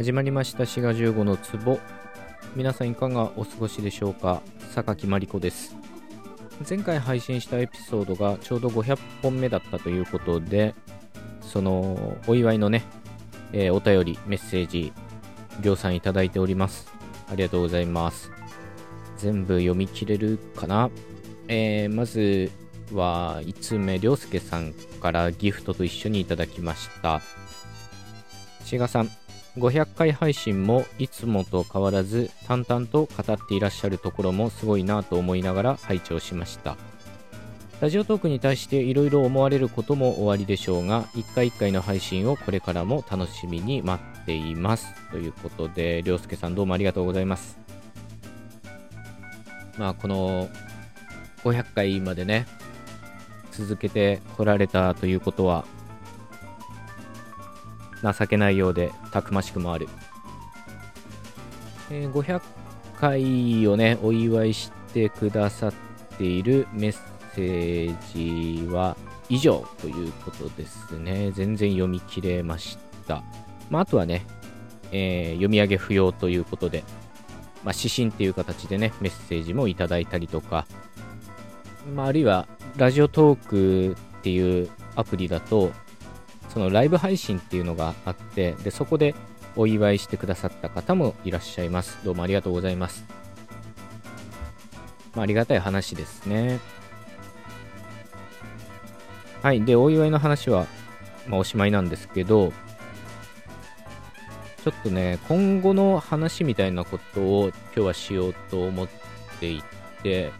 始まりました。滋賀15の壺。皆さんいかがお過ごしでしょうか？榊まりこです。前回配信したエピソードがちょうど500本目だったということでそのお祝いのね、えー、お便りメッセージ量産いただいております。ありがとうございます。全部読み切れるかな、えー、まずは5つ目、りょうすけさんからギフトと一緒にいただきました。しがさん、500回配信もいつもと変わらず淡々と語っていらっしゃるところもすごいなと思いながら拝聴しました。ラジオトークに対していろいろ思われることもおありでしょうが、1回1回の配信をこれからも楽しみに待っています。ということで、りょうすけさんどうもありがとうございます。まあ、この500回までね、続けてこられたということは情けないようでたくましくもある、えー、500回をねお祝いしてくださっているメッセージは以上ということですね。全然読み切れました。まあ、あとはね、えー、読み上げ不要ということで、まあ、指針っていう形でね、メッセージもいただいたりとか、まあ、あるいはラジオトークっていうアプリだと、そのライブ配信っていうのがあって、で、そこでお祝いしてくださった方もいらっしゃいます。どうもありがとうございます。まあ、ありがたい話ですね。はい。で、お祝いの話は、まあ、おしまいなんですけど、ちょっとね、今後の話みたいなことを今日はしようと思っていて、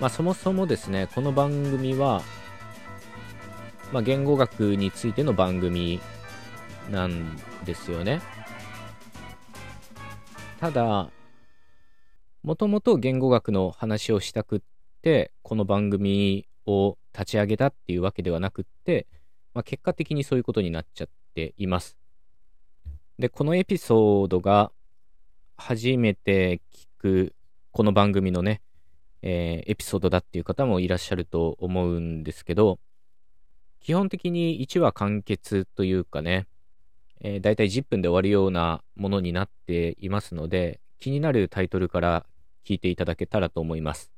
まあ、そもそもですね、この番組は、まあ、言語学についての番組なんですよね。ただ、もともと言語学の話をしたくって、この番組を立ち上げたっていうわけではなくって、まあ、結果的にそういうことになっちゃっています。で、このエピソードが初めて聞くこの番組のね、えー、エピソードだっていう方もいらっしゃると思うんですけど、基本的に1話完結というかね、えー、だいたい10分で終わるようなものになっていますので、気になるタイトルから聞いていただけたらと思います。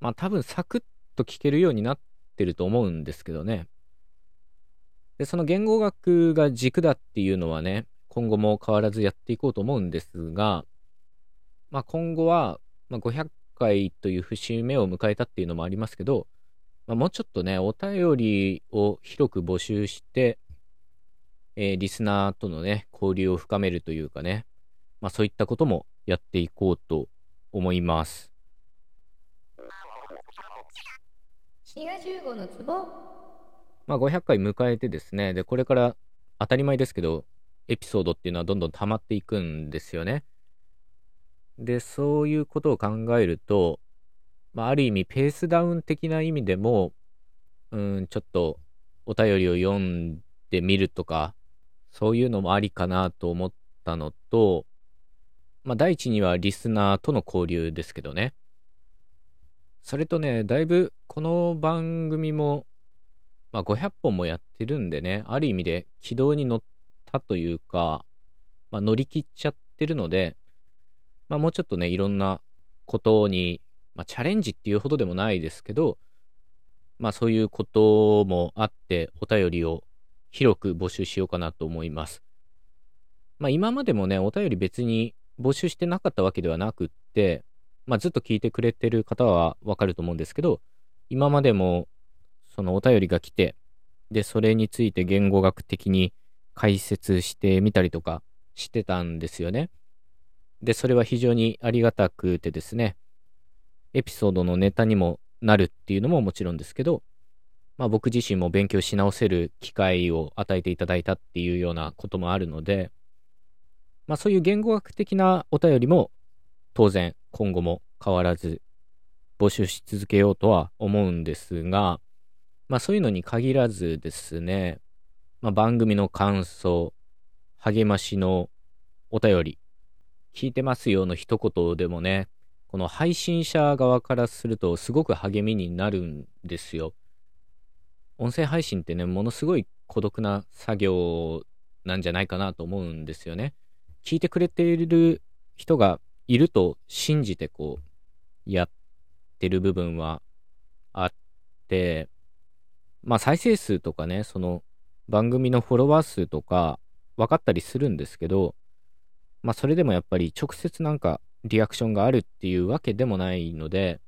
まあ多分サクッと聞けるようになってると思うんですけどね。で、その言語学が軸だっていうのはね、今後も変わらずやっていこうと思うんですが、まあ今後は、まあ、500回という節目を迎えたっていうのもありますけど、まあ、もうちょっとね、お便りを広く募集して、えー、リスナーとのね、交流を深めるというかね、まあそういったこともやっていこうと思います。のまあ500回迎えてですね、で、これから当たり前ですけど、エピソードっていうのはどんどん溜まっていくんですよね。で、そういうことを考えると、まあ、ある意味ペースダウン的な意味でも、うん、ちょっとお便りを読んでみるとか、そういうのもありかなと思ったのと、まあ、第一にはリスナーとの交流ですけどね。それとね、だいぶこの番組も、まあ、500本もやってるんでね、ある意味で軌道に乗ったというか、まあ、乗り切っちゃってるので、まあ、もうちょっとね、いろんなことに、まあ、チャレンジっていうほどでもないですけど、まあ、そういうこともあって、お便りを広く募集しようかなと思います。まあ、今までもね、お便り別に募集してなかったわけではなくって、まあ、ずっと聞いてくれてる方はわかると思うんですけど、今までも、そのお便りが来て、で、それについて言語学的に解説してみたりとかしてたんですよね。で、それは非常にありがたくてですね、エピソードのネタにもなるっていうのももちろんですけど、まあ僕自身も勉強し直せる機会を与えていただいたっていうようなこともあるので、まあそういう言語学的なお便りも当然今後も変わらず募集し続けようとは思うんですが、まあそういうのに限らずですね、まあ番組の感想、励ましのお便り、聞いてますよの一言でもね、この配信者側からするとすごく励みになるんですよ。音声配信ってね、ものすごい孤独な作業なんじゃないかなと思うんですよね。聞いてくれている人がいると信じてこう、やってる部分はあって、まあ再生数とかね、その番組のフォロワー数とか分かったりするんですけど、まあそれでもやっぱり直接なんかリアクションがあるっていうわけでもないので、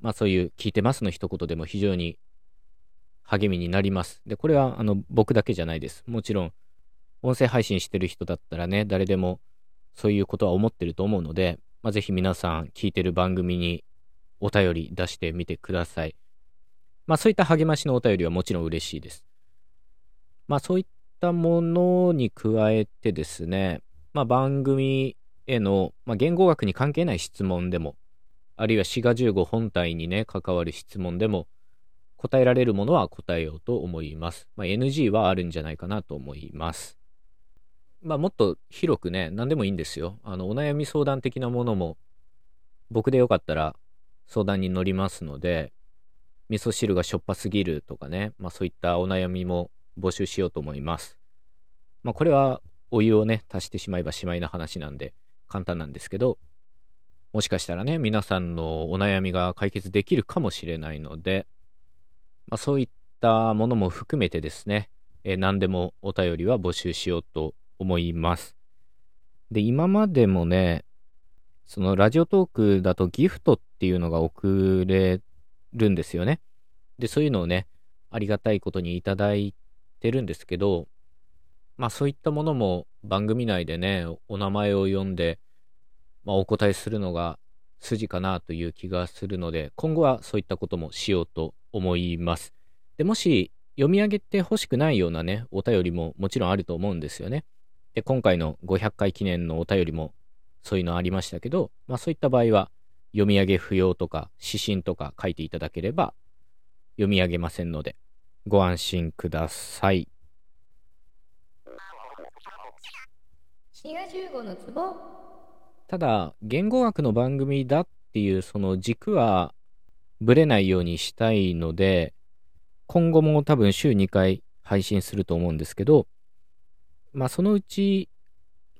まあそういう聞いてますの一言でも非常に励みになります。で、これはあの僕だけじゃないです。もちろん音声配信してる人だったらね、誰でもそういうことは思ってると思うので、まあ、ぜひ皆さん聞いてる番組にお便り出してみてください。まあそういった励ましのお便りはもちろん嬉しいです。まあそういったものに加えてですね、まあ番組への、まあ、言語学に関係ない質問でも、あるいは滋賀15本体にね、関わる質問でも、答えられるものは答えようと思います。まあ、NG はあるんじゃないかなと思います。まあ、もっと広くね、何でもいいんですよ。あの、お悩み相談的なものも、僕でよかったら相談に乗りますので、味噌汁がしょっぱすぎるとかね、まあそういったお悩みも募集しようと思います。まあこれはお湯をね、足してしまえばしまいな話なんで簡単なんですけど、もしかしたらね、皆さんのお悩みが解決できるかもしれないので、まあそういったものも含めてですね、えー、何でもお便りは募集しようと思います。で、今までもね、そのラジオトークだとギフトっていうのが送れるんですよね。で、そういうのをね、ありがたいことにいただいてるんですけど、まあそういったものも番組内でね、お名前を呼んで、まあお答えするのが筋かなという気がするので、今後はそういったこともしようと思います。で、もし読み上げてほしくないようなね、お便りももちろんあると思うんですよね。で、今回の500回記念のお便りもそういうのありましたけど、まあそういった場合は読み上げ不要とか指針とか書いていただければ読み上げませんのでご安心ください。ただ、言語学の番組だっていうその軸はぶれないようにしたいので、今後も多分週2回配信すると思うんですけど、まあそのうち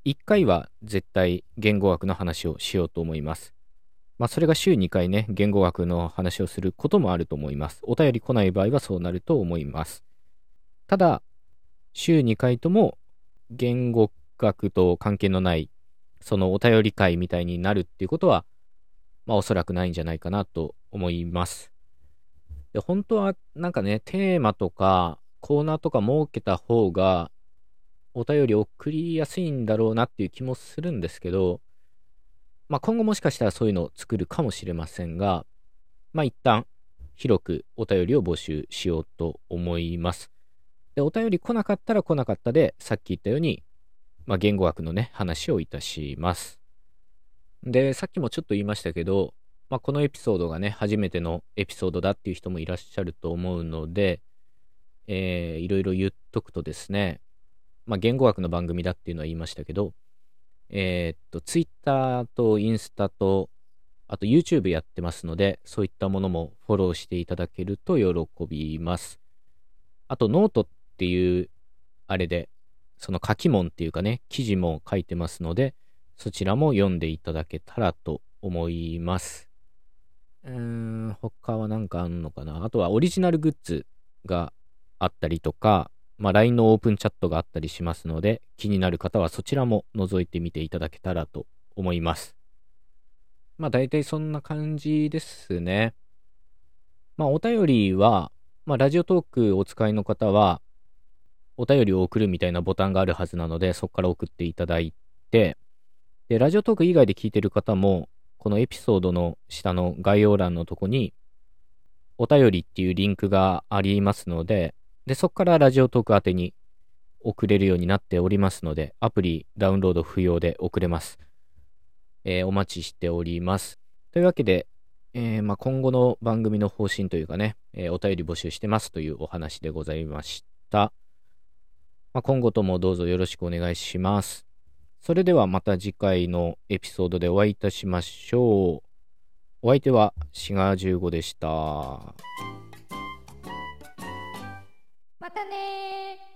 1回は絶対言語学の話をしようと思います。まあそれが週2回ね、言語学の話をすることもあると思います。お便り来ない場合はそうなると思います。ただ、週2回とも言語学と関係のない、そのお便り会みたいになるっていうことは、まあおそらくないんじゃないかなと思います。で本当はなんかね、テーマとかコーナーとか設けた方がお便り送りやすいんだろうなっていう気もするんですけど、まあ、今後もしかしたらそういうのを作るかもしれませんが、まあ、一旦広くお便りを募集しようと思います。で、お便り来なかったら来なかったで、さっき言ったように、まあ、言語学のね、話をいたします。で、さっきもちょっと言いましたけど、まあ、このエピソードがね、初めてのエピソードだっていう人もいらっしゃると思うので、えー、いろいろ言っとくとですね、まあ、言語学の番組だっていうのは言いましたけど、えー、っと、Twitter とインスタと、あと YouTube やってますので、そういったものもフォローしていただけると喜びます。あと、ノートっていう、あれで、その書き物っていうかね、記事も書いてますので、そちらも読んでいただけたらと思います。うーん、他は何かあんのかな？あとはオリジナルグッズがあったりとか、まあ、LINE のオープンチャットがあったりしますので、気になる方はそちらも覗いてみていただけたらと思います。まあ、大体そんな感じですね。まあ、お便りは、まあ、ラジオトークお使いの方は、お便りを送るみたいなボタンがあるはずなので、そこから送っていただいて、で、ラジオトーク以外で聞いてる方も、このエピソードの下の概要欄のとこに、お便りっていうリンクがありますので、で、そこからラジオトーク宛てに送れるようになっておりますので、アプリダウンロード不要で送れます。えー、お待ちしております。というわけで、えー、まあ、今後の番組の方針というかね、えー、お便り募集してますというお話でございました。まあ、今後ともどうぞよろしくお願いします。それではまた次回のエピソードでお会いいたしましょう。お相手はシガー15でした。またね